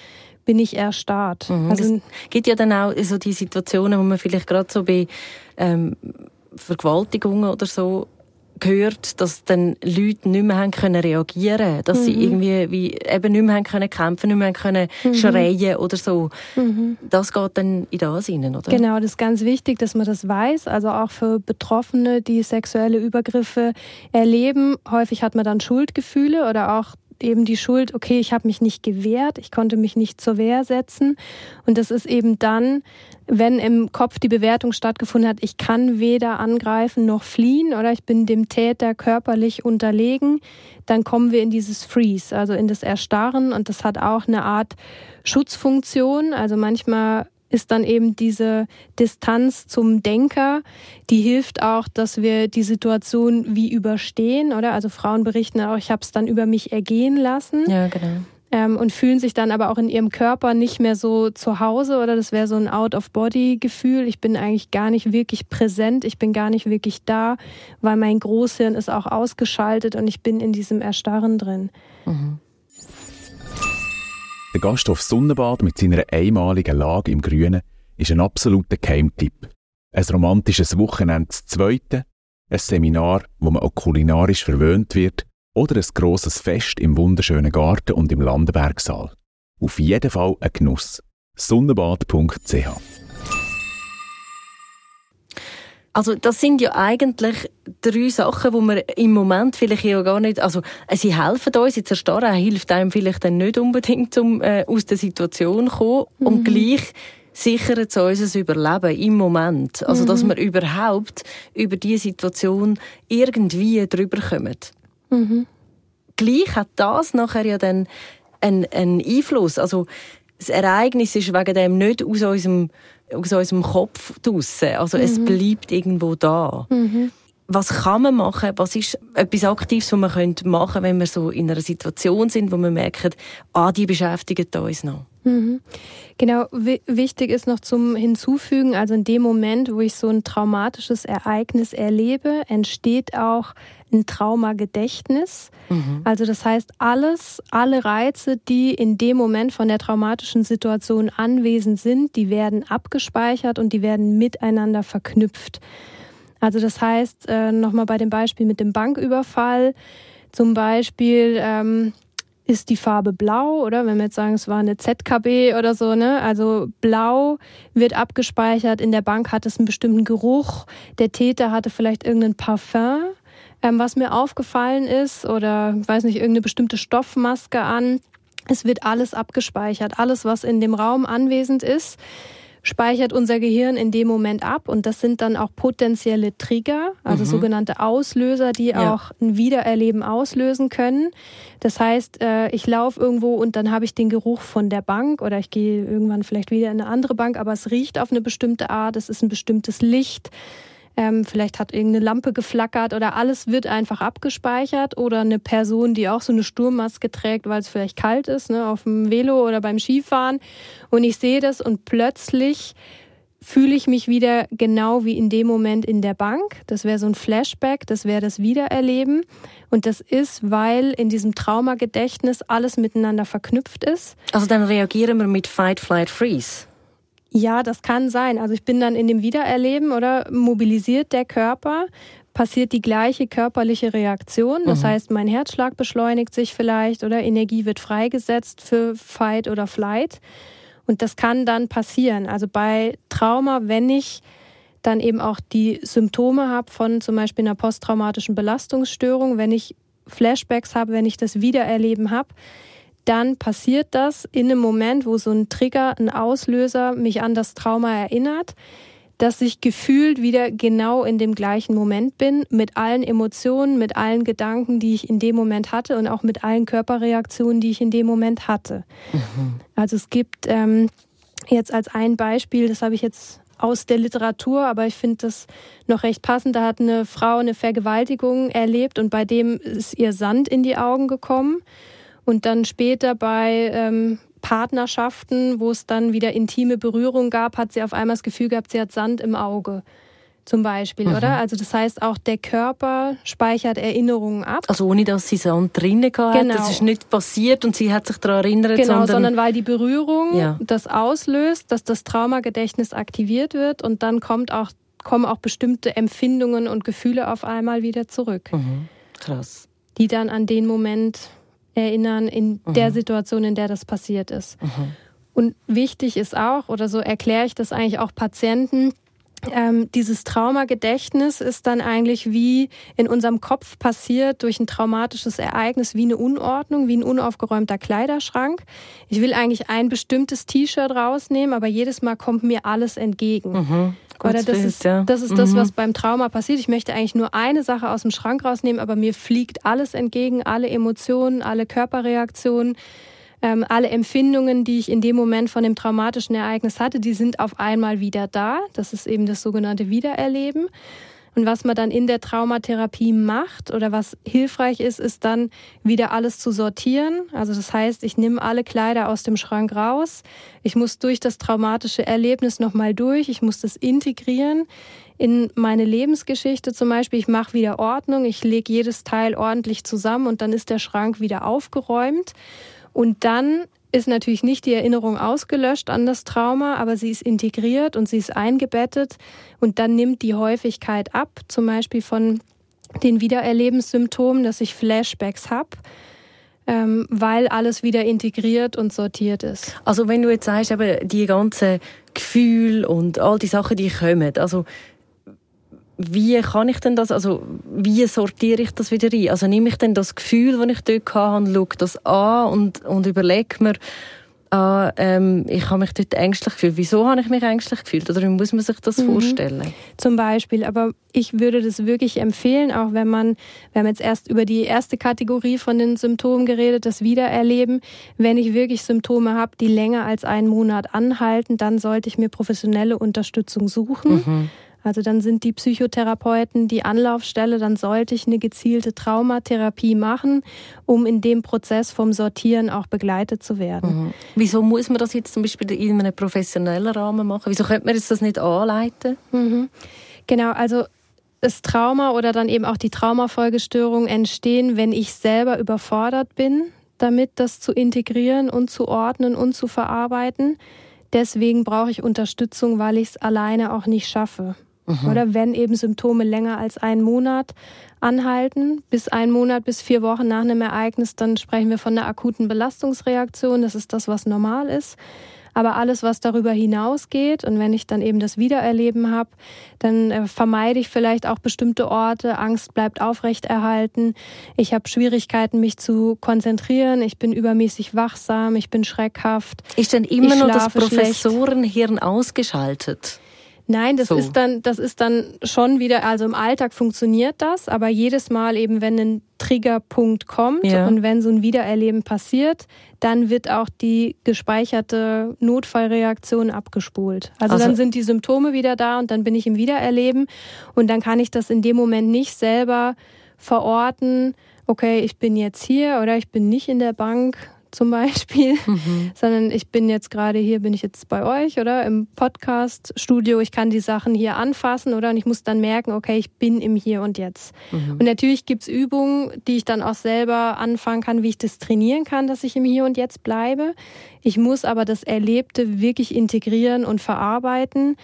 bin ich erstarrt. Mhm. Also, es gibt ja dann auch so die Situationen, wo man vielleicht gerade so bei ähm, Vergewaltigungen oder so gehört, dass dann Leute nicht mehr haben können reagieren, dass mhm. sie irgendwie wie eben nicht mehr haben können kämpfen, nicht mehr haben können mhm. schreien oder so. Mhm. Das geht dann in das hinein, oder? Genau, das ist ganz wichtig, dass man das weiß. Also auch für Betroffene, die sexuelle Übergriffe erleben, häufig hat man dann Schuldgefühle oder auch eben die Schuld, okay, ich habe mich nicht gewehrt, ich konnte mich nicht zur Wehr setzen. Und das ist eben dann, wenn im Kopf die Bewertung stattgefunden hat, ich kann weder angreifen noch fliehen oder ich bin dem Täter körperlich unterlegen, dann kommen wir in dieses Freeze, also in das Erstarren. Und das hat auch eine Art Schutzfunktion. Also manchmal ist dann eben diese Distanz zum Denker, die hilft auch, dass wir die Situation wie überstehen, oder? Also Frauen berichten auch, ich habe es dann über mich ergehen lassen. Ja, genau. Ähm, und fühlen sich dann aber auch in ihrem Körper nicht mehr so zu Hause oder das wäre so ein Out-of-Body-Gefühl. Ich bin eigentlich gar nicht wirklich präsent, ich bin gar nicht wirklich da, weil mein Großhirn ist auch ausgeschaltet und ich bin in diesem Erstarren drin. Mhm. Der Gasthof Sonnenbad mit seiner einmaligen Lage im Grünen ist ein absoluter Keimtipp. Ein romantisches Wochenende zu zweite, ein Seminar, wo man auch kulinarisch verwöhnt wird oder ein grosses Fest im wunderschönen Garten und im Landenbergsaal. Auf jeden Fall ein Genuss. Sonnenbad.ch also das sind ja eigentlich drei Sachen, wo wir im Moment vielleicht ja gar nicht, also sie helfen uns, jetzt erstarren hilft einem vielleicht dann nicht unbedingt, um äh, aus der Situation zu kommen mhm. und gleich sichern sie unser Überleben im Moment. Also, mhm. dass wir überhaupt über diese Situation irgendwie drüber kommen. Mhm. Gleich hat das nachher ja dann einen, einen Einfluss. Also, das Ereignis ist wegen dem nicht aus unserem aus unserem Kopf draussen. Also mhm. es bleibt irgendwo da. Mhm. Was kann man machen? Was ist etwas Aktives, was man machen könnte, wenn wir so in einer Situation sind, wo wir merken, ah, die beschäftigen uns noch? Mhm. Genau, wichtig ist noch zum Hinzufügen, also in dem Moment, wo ich so ein traumatisches Ereignis erlebe, entsteht auch ein Traumagedächtnis. Mhm. Also das heißt, alles, alle Reize, die in dem Moment von der traumatischen Situation anwesend sind, die werden abgespeichert und die werden miteinander verknüpft. Also das heißt, äh, nochmal bei dem Beispiel mit dem Banküberfall, zum Beispiel, ähm, ist die Farbe blau, oder? Wenn wir jetzt sagen, es war eine ZKB oder so, ne? Also blau wird abgespeichert, in der Bank hat es einen bestimmten Geruch, der Täter hatte vielleicht irgendein Parfum, ähm, was mir aufgefallen ist, oder weiß nicht, irgendeine bestimmte Stoffmaske an. Es wird alles abgespeichert, alles, was in dem Raum anwesend ist speichert unser Gehirn in dem Moment ab und das sind dann auch potenzielle Trigger, also mhm. sogenannte Auslöser, die ja. auch ein Wiedererleben auslösen können. Das heißt, äh, ich laufe irgendwo und dann habe ich den Geruch von der Bank oder ich gehe irgendwann vielleicht wieder in eine andere Bank, aber es riecht auf eine bestimmte Art, es ist ein bestimmtes Licht. Ähm, vielleicht hat irgendeine Lampe geflackert oder alles wird einfach abgespeichert oder eine Person, die auch so eine Sturmmaske trägt, weil es vielleicht kalt ist, ne, auf dem Velo oder beim Skifahren. Und ich sehe das und plötzlich fühle ich mich wieder genau wie in dem Moment in der Bank. Das wäre so ein Flashback, das wäre das Wiedererleben. Und das ist, weil in diesem Traumagedächtnis alles miteinander verknüpft ist. Also dann reagieren wir mit Fight, Flight, Freeze. Ja, das kann sein. Also ich bin dann in dem Wiedererleben oder mobilisiert der Körper, passiert die gleiche körperliche Reaktion. Das mhm. heißt, mein Herzschlag beschleunigt sich vielleicht oder Energie wird freigesetzt für Fight oder Flight. Und das kann dann passieren. Also bei Trauma, wenn ich dann eben auch die Symptome habe von zum Beispiel einer posttraumatischen Belastungsstörung, wenn ich Flashbacks habe, wenn ich das Wiedererleben habe, dann passiert das in einem Moment, wo so ein Trigger, ein Auslöser mich an das Trauma erinnert, dass ich gefühlt wieder genau in dem gleichen Moment bin, mit allen Emotionen, mit allen Gedanken, die ich in dem Moment hatte und auch mit allen Körperreaktionen, die ich in dem Moment hatte. Mhm. Also es gibt ähm, jetzt als ein Beispiel, das habe ich jetzt aus der Literatur, aber ich finde das noch recht passend. Da hat eine Frau eine Vergewaltigung erlebt und bei dem ist ihr Sand in die Augen gekommen. Und dann später bei ähm, Partnerschaften, wo es dann wieder intime Berührung gab, hat sie auf einmal das Gefühl gehabt, sie hat Sand im Auge. Zum Beispiel, mhm. oder? Also das heißt, auch der Körper speichert Erinnerungen ab. Also ohne, dass sie Sand drinnen hat. Genau. Das ist nicht passiert und sie hat sich daran erinnert. Genau, sondern, sondern weil die Berührung ja. das auslöst, dass das Traumagedächtnis aktiviert wird und dann kommt auch, kommen auch bestimmte Empfindungen und Gefühle auf einmal wieder zurück. Mhm. Krass. Die dann an den Moment erinnern in mhm. der Situation, in der das passiert ist. Mhm. Und wichtig ist auch, oder so erkläre ich das eigentlich auch Patienten, ähm, dieses Traumagedächtnis ist dann eigentlich wie in unserem Kopf passiert durch ein traumatisches Ereignis, wie eine Unordnung, wie ein unaufgeräumter Kleiderschrank. Ich will eigentlich ein bestimmtes T-Shirt rausnehmen, aber jedes Mal kommt mir alles entgegen. Mhm. Oder das Bild, ist, ja. das ist mhm. das, was beim Trauma passiert. Ich möchte eigentlich nur eine Sache aus dem Schrank rausnehmen, aber mir fliegt alles entgegen, alle Emotionen, alle Körperreaktionen, ähm, alle Empfindungen, die ich in dem Moment von dem traumatischen Ereignis hatte, die sind auf einmal wieder da. Das ist eben das sogenannte Wiedererleben. Und was man dann in der Traumatherapie macht oder was hilfreich ist, ist dann wieder alles zu sortieren. Also das heißt, ich nehme alle Kleider aus dem Schrank raus. Ich muss durch das traumatische Erlebnis nochmal durch. Ich muss das integrieren in meine Lebensgeschichte zum Beispiel. Ich mache wieder Ordnung. Ich lege jedes Teil ordentlich zusammen und dann ist der Schrank wieder aufgeräumt. Und dann ist natürlich nicht die Erinnerung ausgelöscht an das Trauma, aber sie ist integriert und sie ist eingebettet und dann nimmt die Häufigkeit ab, zum Beispiel von den Wiedererlebenssymptomen, dass ich Flashbacks habe. Ähm, weil alles wieder integriert und sortiert ist. Also wenn du jetzt sagst, aber die ganzen Gefühle und all die Sachen, die kommen, also wie kann ich denn das, also wie sortiere ich das wieder ein? Also nehme ich denn das Gefühl, das ich dort hatte, schaue das an und, und überlege mir, ah, ähm, ich habe mich dort ängstlich gefühlt. Wieso habe ich mich ängstlich gefühlt? Oder wie muss man sich das mhm. vorstellen? Zum Beispiel, aber ich würde das wirklich empfehlen, auch wenn man, wir haben jetzt erst über die erste Kategorie von den Symptomen geredet, das Wiedererleben. Wenn ich wirklich Symptome habe, die länger als einen Monat anhalten, dann sollte ich mir professionelle Unterstützung suchen. Mhm. Also dann sind die Psychotherapeuten die Anlaufstelle, dann sollte ich eine gezielte Traumatherapie machen, um in dem Prozess vom Sortieren auch begleitet zu werden. Mhm. Wieso muss man das jetzt zum Beispiel in einem professionellen Rahmen machen? Wieso könnte man das nicht anleiten? Mhm. Genau, also das Trauma oder dann eben auch die Traumafolgestörung entstehen, wenn ich selber überfordert bin, damit das zu integrieren und zu ordnen und zu verarbeiten. Deswegen brauche ich Unterstützung, weil ich es alleine auch nicht schaffe. Mhm. Oder wenn eben Symptome länger als einen Monat anhalten, bis einen Monat, bis vier Wochen nach einem Ereignis, dann sprechen wir von einer akuten Belastungsreaktion. Das ist das, was normal ist. Aber alles, was darüber hinausgeht und wenn ich dann eben das Wiedererleben habe, dann äh, vermeide ich vielleicht auch bestimmte Orte. Angst bleibt aufrechterhalten. Ich habe Schwierigkeiten, mich zu konzentrieren. Ich bin übermäßig wachsam. Ich bin schreckhaft. Ist denn immer noch das Professorenhirn ausgeschaltet? Nein, das so. ist dann, das ist dann schon wieder, also im Alltag funktioniert das, aber jedes Mal eben, wenn ein Triggerpunkt kommt ja. und wenn so ein Wiedererleben passiert, dann wird auch die gespeicherte Notfallreaktion abgespult. Also, also dann sind die Symptome wieder da und dann bin ich im Wiedererleben und dann kann ich das in dem Moment nicht selber verorten, okay, ich bin jetzt hier oder ich bin nicht in der Bank zum Beispiel, mhm. sondern ich bin jetzt gerade hier, bin ich jetzt bei euch oder im Podcast-Studio. Ich kann die Sachen hier anfassen oder und ich muss dann merken, okay, ich bin im Hier und Jetzt. Mhm. Und natürlich gibt's Übungen, die ich dann auch selber anfangen kann, wie ich das trainieren kann, dass ich im Hier und Jetzt bleibe. Ich muss aber das Erlebte wirklich integrieren und verarbeiten.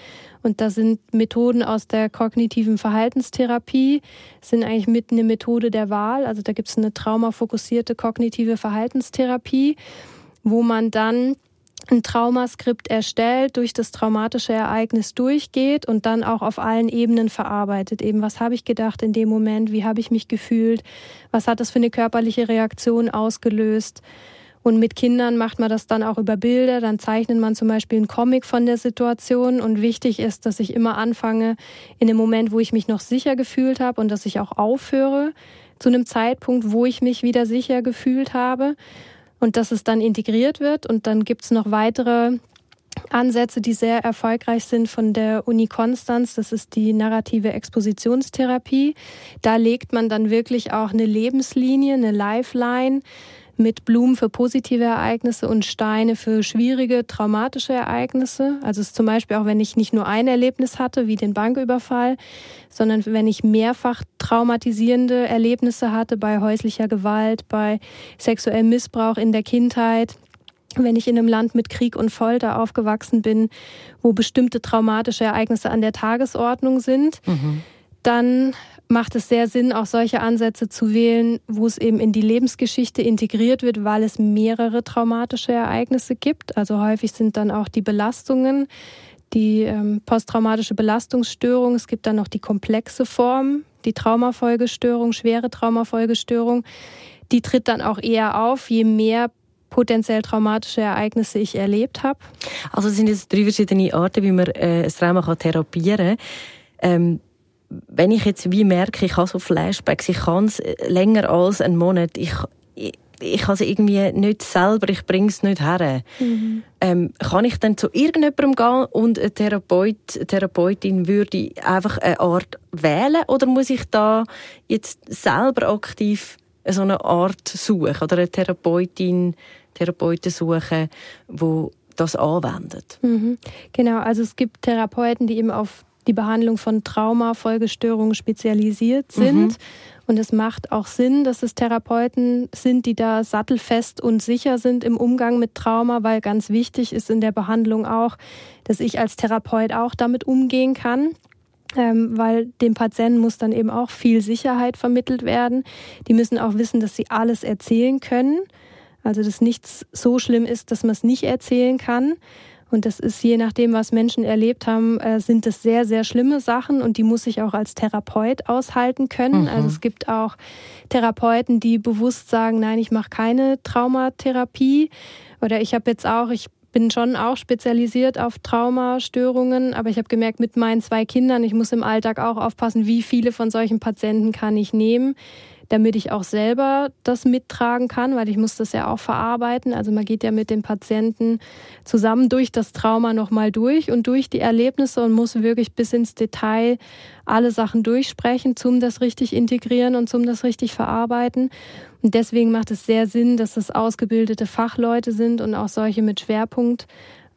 Und da sind Methoden aus der kognitiven Verhaltenstherapie, sind eigentlich mit eine Methode der Wahl. Also da gibt es eine traumafokussierte kognitive Verhaltenstherapie, wo man dann ein Traumaskript erstellt, durch das traumatische Ereignis durchgeht und dann auch auf allen Ebenen verarbeitet. Eben, was habe ich gedacht in dem Moment, wie habe ich mich gefühlt, was hat das für eine körperliche Reaktion ausgelöst und mit Kindern macht man das dann auch über Bilder. Dann zeichnet man zum Beispiel einen Comic von der Situation. Und wichtig ist, dass ich immer anfange in dem Moment, wo ich mich noch sicher gefühlt habe und dass ich auch aufhöre zu einem Zeitpunkt, wo ich mich wieder sicher gefühlt habe. Und dass es dann integriert wird. Und dann gibt's noch weitere Ansätze, die sehr erfolgreich sind von der Uni Konstanz. Das ist die narrative Expositionstherapie. Da legt man dann wirklich auch eine Lebenslinie, eine Lifeline mit Blumen für positive Ereignisse und Steine für schwierige, traumatische Ereignisse. Also es ist zum Beispiel auch, wenn ich nicht nur ein Erlebnis hatte, wie den Banküberfall, sondern wenn ich mehrfach traumatisierende Erlebnisse hatte bei häuslicher Gewalt, bei sexuellem Missbrauch in der Kindheit, wenn ich in einem Land mit Krieg und Folter aufgewachsen bin, wo bestimmte traumatische Ereignisse an der Tagesordnung sind, mhm. dann macht es sehr Sinn, auch solche Ansätze zu wählen, wo es eben in die Lebensgeschichte integriert wird, weil es mehrere traumatische Ereignisse gibt. Also häufig sind dann auch die Belastungen, die ähm, posttraumatische Belastungsstörung. Es gibt dann noch die komplexe Form, die Traumafolgestörung, schwere Traumafolgestörung. Die tritt dann auch eher auf, je mehr potenziell traumatische Ereignisse ich erlebt habe. Also es sind jetzt drei verschiedene Arten, wie man äh, ein Trauma therapieren kann. Ähm wenn ich jetzt wie merke, ich habe so Flashbacks, ich kann es länger als einen Monat, ich, ich, ich kann es irgendwie nicht selber, ich bringe es nicht her. Mhm. Ähm, kann ich dann zu irgendjemandem gehen und eine Therapeut, eine Therapeutin würde einfach eine Art wählen oder muss ich da jetzt selber aktiv so eine Art suchen oder eine Therapeutin, Therapeuten suchen, wo das anwendet? Mhm. Genau, also es gibt Therapeuten, die eben auf die Behandlung von Traumafolgestörungen spezialisiert sind. Mhm. Und es macht auch Sinn, dass es Therapeuten sind, die da sattelfest und sicher sind im Umgang mit Trauma, weil ganz wichtig ist in der Behandlung auch, dass ich als Therapeut auch damit umgehen kann. Ähm, weil dem Patienten muss dann eben auch viel Sicherheit vermittelt werden. Die müssen auch wissen, dass sie alles erzählen können. Also dass nichts so schlimm ist, dass man es nicht erzählen kann. Und das ist je nachdem, was Menschen erlebt haben, äh, sind das sehr, sehr schlimme Sachen und die muss ich auch als Therapeut aushalten können. Mhm. Also es gibt auch Therapeuten, die bewusst sagen, nein, ich mache keine Traumatherapie. Oder ich habe jetzt auch, ich bin schon auch spezialisiert auf Traumastörungen, aber ich habe gemerkt, mit meinen zwei Kindern, ich muss im Alltag auch aufpassen, wie viele von solchen Patienten kann ich nehmen damit ich auch selber das mittragen kann, weil ich muss das ja auch verarbeiten. Also man geht ja mit dem Patienten zusammen durch das Trauma nochmal durch und durch die Erlebnisse und muss wirklich bis ins Detail alle Sachen durchsprechen, zum das richtig integrieren und zum das richtig verarbeiten. Und deswegen macht es sehr Sinn, dass es ausgebildete Fachleute sind und auch solche mit Schwerpunkt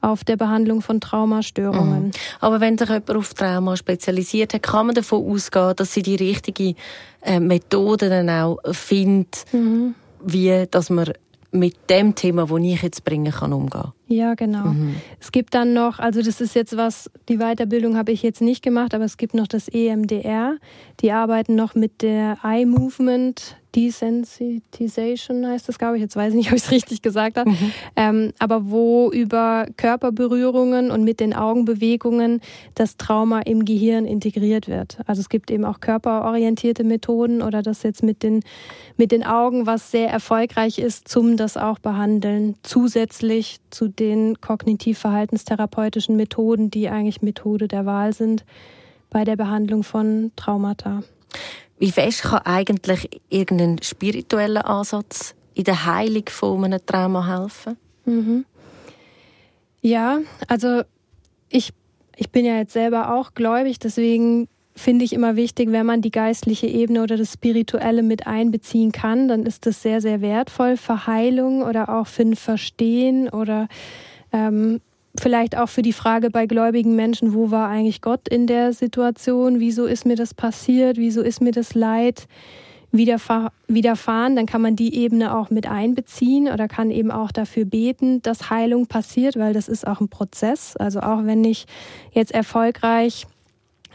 auf der Behandlung von Traumastörungen. Mhm. Aber wenn sich jemand auf Trauma spezialisiert hat, kann man davon ausgehen, dass sie die richtige äh, Methode dann auch findet, mhm. wie dass man mit dem Thema, das ich jetzt bringen kann, umgehen. Ja, genau. Mhm. Es gibt dann noch, also das ist jetzt was, die Weiterbildung habe ich jetzt nicht gemacht, aber es gibt noch das EMDR. Die arbeiten noch mit der Eye Movement Desensitization heißt das, glaube ich. Jetzt weiß ich nicht, ob ich es richtig gesagt habe. Mhm. Ähm, aber wo über Körperberührungen und mit den Augenbewegungen das Trauma im Gehirn integriert wird. Also es gibt eben auch körperorientierte Methoden oder das jetzt mit den, mit den Augen, was sehr erfolgreich ist, zum das auch behandeln. Zusätzlich zu den kognitiv-verhaltenstherapeutischen Methoden, die eigentlich Methode der Wahl sind bei der Behandlung von Traumata. Wie fest kann eigentlich irgendein spiritueller Ansatz in der Heilung von einem Trauma helfen? Mhm. Ja, also ich, ich bin ja jetzt selber auch gläubig, deswegen finde ich immer wichtig, wenn man die geistliche Ebene oder das Spirituelle mit einbeziehen kann, dann ist das sehr, sehr wertvoll für Heilung oder auch für ein Verstehen oder ähm, vielleicht auch für die Frage bei gläubigen Menschen, wo war eigentlich Gott in der Situation? Wieso ist mir das passiert? Wieso ist mir das Leid widerfahren? Dann kann man die Ebene auch mit einbeziehen oder kann eben auch dafür beten, dass Heilung passiert, weil das ist auch ein Prozess. Also auch wenn ich jetzt erfolgreich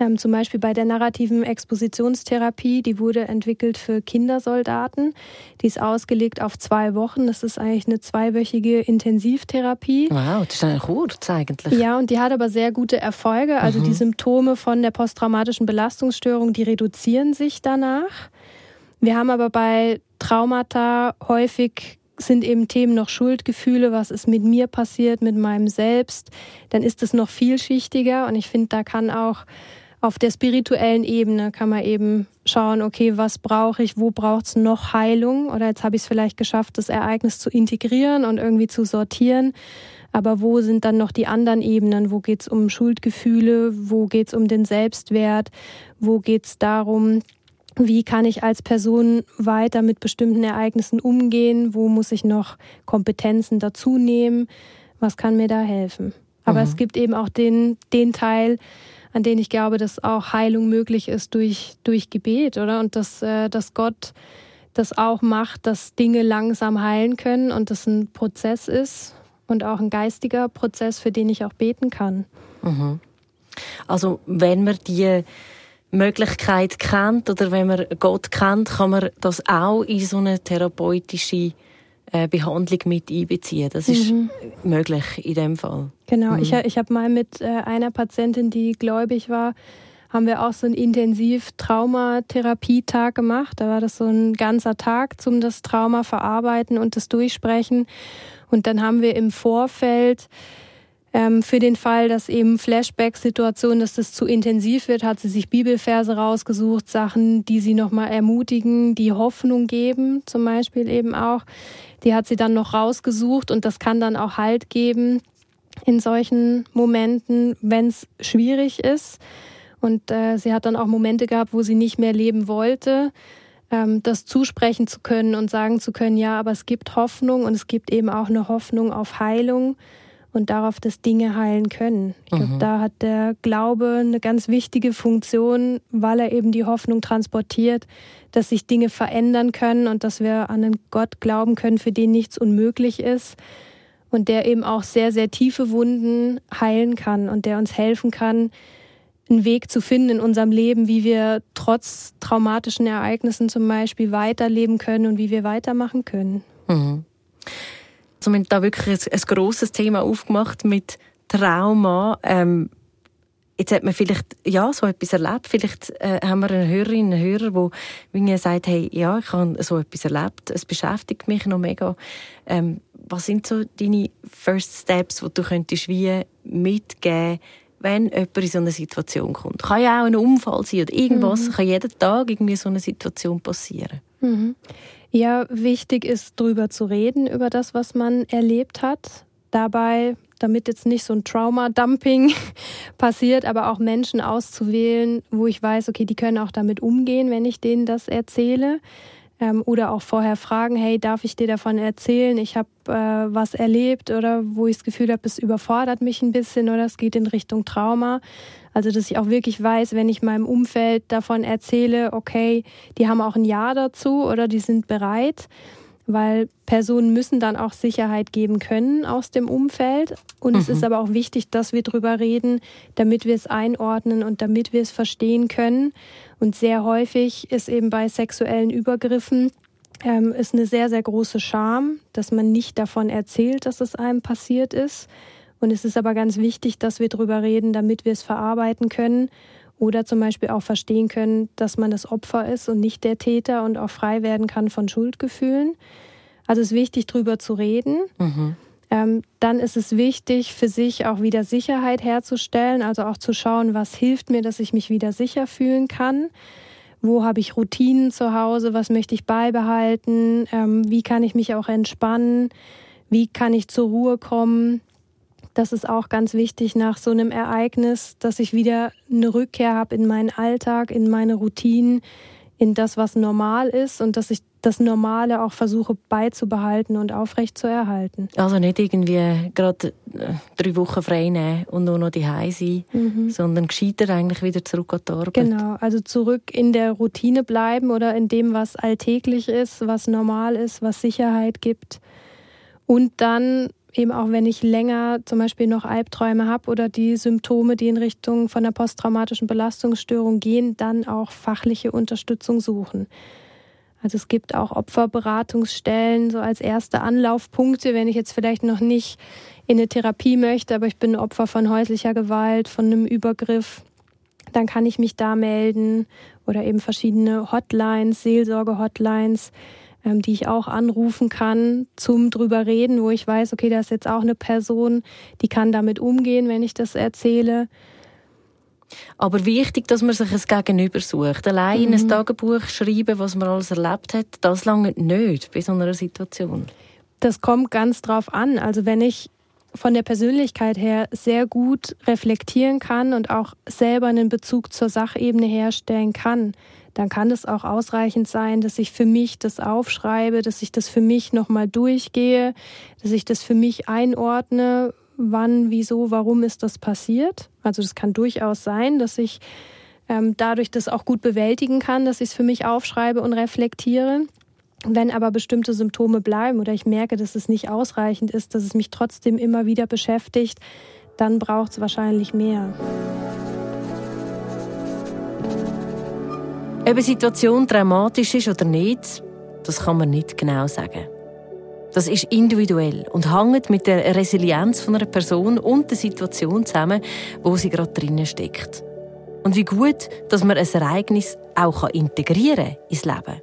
ähm, zum Beispiel bei der narrativen Expositionstherapie, die wurde entwickelt für Kindersoldaten. Die ist ausgelegt auf zwei Wochen. Das ist eigentlich eine zweiwöchige Intensivtherapie. Wow, das ist eigentlich kurz eigentlich. Ja, und die hat aber sehr gute Erfolge. Also mhm. die Symptome von der posttraumatischen Belastungsstörung, die reduzieren sich danach. Wir haben aber bei Traumata häufig sind eben Themen noch Schuldgefühle, was ist mit mir passiert, mit meinem Selbst, dann ist es noch vielschichtiger und ich finde, da kann auch auf der spirituellen Ebene kann man eben schauen, okay, was brauche ich, wo braucht es noch Heilung? Oder jetzt habe ich es vielleicht geschafft, das Ereignis zu integrieren und irgendwie zu sortieren. Aber wo sind dann noch die anderen Ebenen? Wo geht es um Schuldgefühle? Wo geht es um den Selbstwert? Wo geht es darum, wie kann ich als Person weiter mit bestimmten Ereignissen umgehen? Wo muss ich noch Kompetenzen dazu nehmen? Was kann mir da helfen? Aber mhm. es gibt eben auch den, den Teil, an denen ich glaube, dass auch Heilung möglich ist durch, durch Gebet, oder? Und dass, äh, dass Gott das auch macht, dass Dinge langsam heilen können und das ein Prozess ist und auch ein geistiger Prozess, für den ich auch beten kann. Mhm. Also wenn man die Möglichkeit kennt oder wenn man Gott kennt, kann man das auch in so eine therapeutische Behandlung mit einbeziehen. Das ist mhm. möglich in dem Fall. Genau, mhm. ich, ich habe mal mit äh, einer Patientin, die gläubig war, haben wir auch so einen Intensiv-Traumatherapietag gemacht. Da war das so ein ganzer Tag zum das Trauma verarbeiten und das Durchsprechen. Und dann haben wir im Vorfeld ähm, für den Fall, dass eben Flashback-Situationen, dass das zu intensiv wird, hat sie sich Bibelverse rausgesucht, Sachen, die sie nochmal ermutigen, die Hoffnung geben, zum Beispiel eben auch. Die hat sie dann noch rausgesucht und das kann dann auch Halt geben in solchen Momenten, wenn es schwierig ist. Und äh, sie hat dann auch Momente gehabt, wo sie nicht mehr leben wollte, ähm, das zusprechen zu können und sagen zu können, ja, aber es gibt Hoffnung und es gibt eben auch eine Hoffnung auf Heilung und darauf, dass Dinge heilen können. Ich glaube, mhm. da hat der Glaube eine ganz wichtige Funktion, weil er eben die Hoffnung transportiert, dass sich Dinge verändern können und dass wir an einen Gott glauben können, für den nichts unmöglich ist und der eben auch sehr, sehr tiefe Wunden heilen kann und der uns helfen kann, einen Weg zu finden in unserem Leben, wie wir trotz traumatischen Ereignissen zum Beispiel weiterleben können und wie wir weitermachen können. Mhm. Also wir haben da wirklich ein, ein grosses Thema aufgemacht mit Trauma. Ähm, jetzt hat man vielleicht ja so etwas erlebt. Vielleicht äh, haben wir eine Hörerin, einen Hörer, der wie sagt, hey, ja, ich habe so etwas erlebt. Es beschäftigt mich noch mega. Ähm, was sind so deine First Steps, die du könntest wie mitgeben wenn jemand in so eine Situation kommt? Kann ja auch ein Unfall sein oder irgendwas. Mhm. Kann jeden Tag irgendwie so eine Situation passieren. Mhm. Ja, wichtig ist, darüber zu reden, über das, was man erlebt hat. Dabei, damit jetzt nicht so ein Trauma-Dumping passiert, aber auch Menschen auszuwählen, wo ich weiß, okay, die können auch damit umgehen, wenn ich denen das erzähle. Ähm, oder auch vorher fragen, hey, darf ich dir davon erzählen? Ich habe äh, was erlebt oder wo ich das Gefühl habe, es überfordert mich ein bisschen oder es geht in Richtung Trauma. Also, dass ich auch wirklich weiß, wenn ich meinem Umfeld davon erzähle, okay, die haben auch ein Ja dazu oder die sind bereit, weil Personen müssen dann auch Sicherheit geben können aus dem Umfeld. Und mhm. es ist aber auch wichtig, dass wir drüber reden, damit wir es einordnen und damit wir es verstehen können. Und sehr häufig ist eben bei sexuellen Übergriffen ähm, ist eine sehr, sehr große Scham, dass man nicht davon erzählt, dass es einem passiert ist. Und es ist aber ganz wichtig, dass wir darüber reden, damit wir es verarbeiten können oder zum Beispiel auch verstehen können, dass man das Opfer ist und nicht der Täter und auch frei werden kann von Schuldgefühlen. Also es ist wichtig, darüber zu reden. Mhm. Ähm, dann ist es wichtig, für sich auch wieder Sicherheit herzustellen, also auch zu schauen, was hilft mir, dass ich mich wieder sicher fühlen kann. Wo habe ich Routinen zu Hause? Was möchte ich beibehalten? Ähm, wie kann ich mich auch entspannen? Wie kann ich zur Ruhe kommen? Das ist auch ganz wichtig nach so einem Ereignis, dass ich wieder eine Rückkehr habe in meinen Alltag, in meine Routinen, in das, was normal ist und dass ich das Normale auch versuche beizubehalten und aufrecht zu erhalten. Also nicht irgendwie gerade äh, drei Wochen frei nehmen und nur noch die sein, mhm. sondern gescheiter eigentlich wieder zurück an die Arbeit. Genau, also zurück in der Routine bleiben oder in dem, was alltäglich ist, was normal ist, was Sicherheit gibt. Und dann eben auch wenn ich länger zum Beispiel noch Albträume habe oder die Symptome, die in Richtung von der posttraumatischen Belastungsstörung gehen, dann auch fachliche Unterstützung suchen. Also es gibt auch Opferberatungsstellen so als erste Anlaufpunkte, wenn ich jetzt vielleicht noch nicht in eine Therapie möchte, aber ich bin Opfer von häuslicher Gewalt, von einem Übergriff, dann kann ich mich da melden oder eben verschiedene Hotlines, Seelsorge-Hotlines ähm, die ich auch anrufen kann zum drüber reden, wo ich weiß, okay, da ist jetzt auch eine Person, die kann damit umgehen, wenn ich das erzähle. Aber wichtig, dass man sich ein Gegenüber sucht. Allein mhm. in ein. Tagebuch schreiben, was man alles erlebt hat, das lange nicht bei so einer Situation. Das kommt ganz drauf an. Also wenn ich von der Persönlichkeit her sehr gut reflektieren kann und auch selber einen Bezug zur Sachebene herstellen kann, dann kann es auch ausreichend sein, dass ich für mich das aufschreibe, dass ich das für mich nochmal durchgehe, dass ich das für mich einordne, wann, wieso, warum ist das passiert. Also das kann durchaus sein, dass ich ähm, dadurch das auch gut bewältigen kann, dass ich es für mich aufschreibe und reflektiere. Wenn aber bestimmte Symptome bleiben oder ich merke, dass es nicht ausreichend ist, dass es mich trotzdem immer wieder beschäftigt, dann braucht es wahrscheinlich mehr. Ob eine Situation dramatisch ist oder nicht, das kann man nicht genau sagen. Das ist individuell und hängt mit der Resilienz von einer Person und der Situation zusammen, wo sie gerade drinnen steckt. Und wie gut, dass man ein Ereignis auch integrieren kann ins Leben.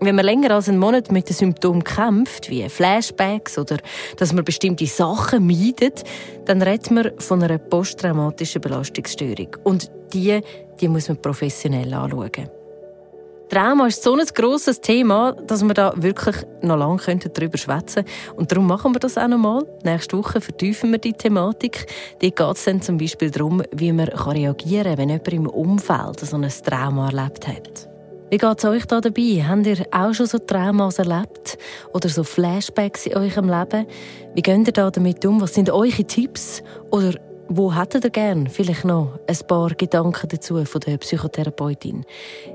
Wenn man länger als einen Monat mit dem Symptom kämpft, wie Flashbacks oder dass man bestimmte Sachen meidet, dann redet man von einer posttraumatischen Belastungsstörung. Und die, die muss man professionell anschauen. Trauma ist so ein grosses Thema, dass wir da wirklich noch lange darüber schwätzen könnten. Und darum machen wir das auch noch mal. Nächste Woche vertiefen wir die Thematik. Dort geht es dann zum Beispiel darum, wie man reagieren kann, wenn jemand im Umfeld so ein Trauma erlebt hat. Wie geht es euch da dabei? Habt ihr auch schon so Traumas erlebt? Oder so Flashbacks in eurem Leben? Wie geht ihr da damit um? Was sind eure Tipps? Oder wo hättet ihr gern vielleicht noch ein paar Gedanken dazu von der Psychotherapeutin?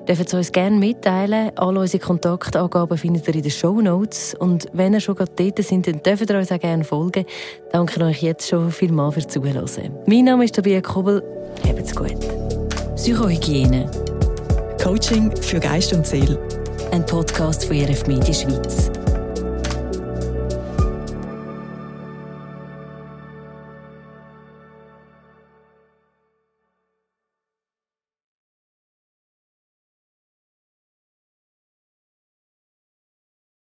Dürft ihr uns gerne mitteilen. Alle unsere Kontaktangaben findet ihr in den Show Notes. Und wenn ihr schon gerade dort seid, dann dürft ihr uns auch gerne folgen. Danke euch jetzt schon vielmals fürs Zuhören. Mein Name ist Tobias Kobel. Habt's gut. Psychohygiene. Coaching für Geist und Seele. Ein Podcast von RF Media Schweiz.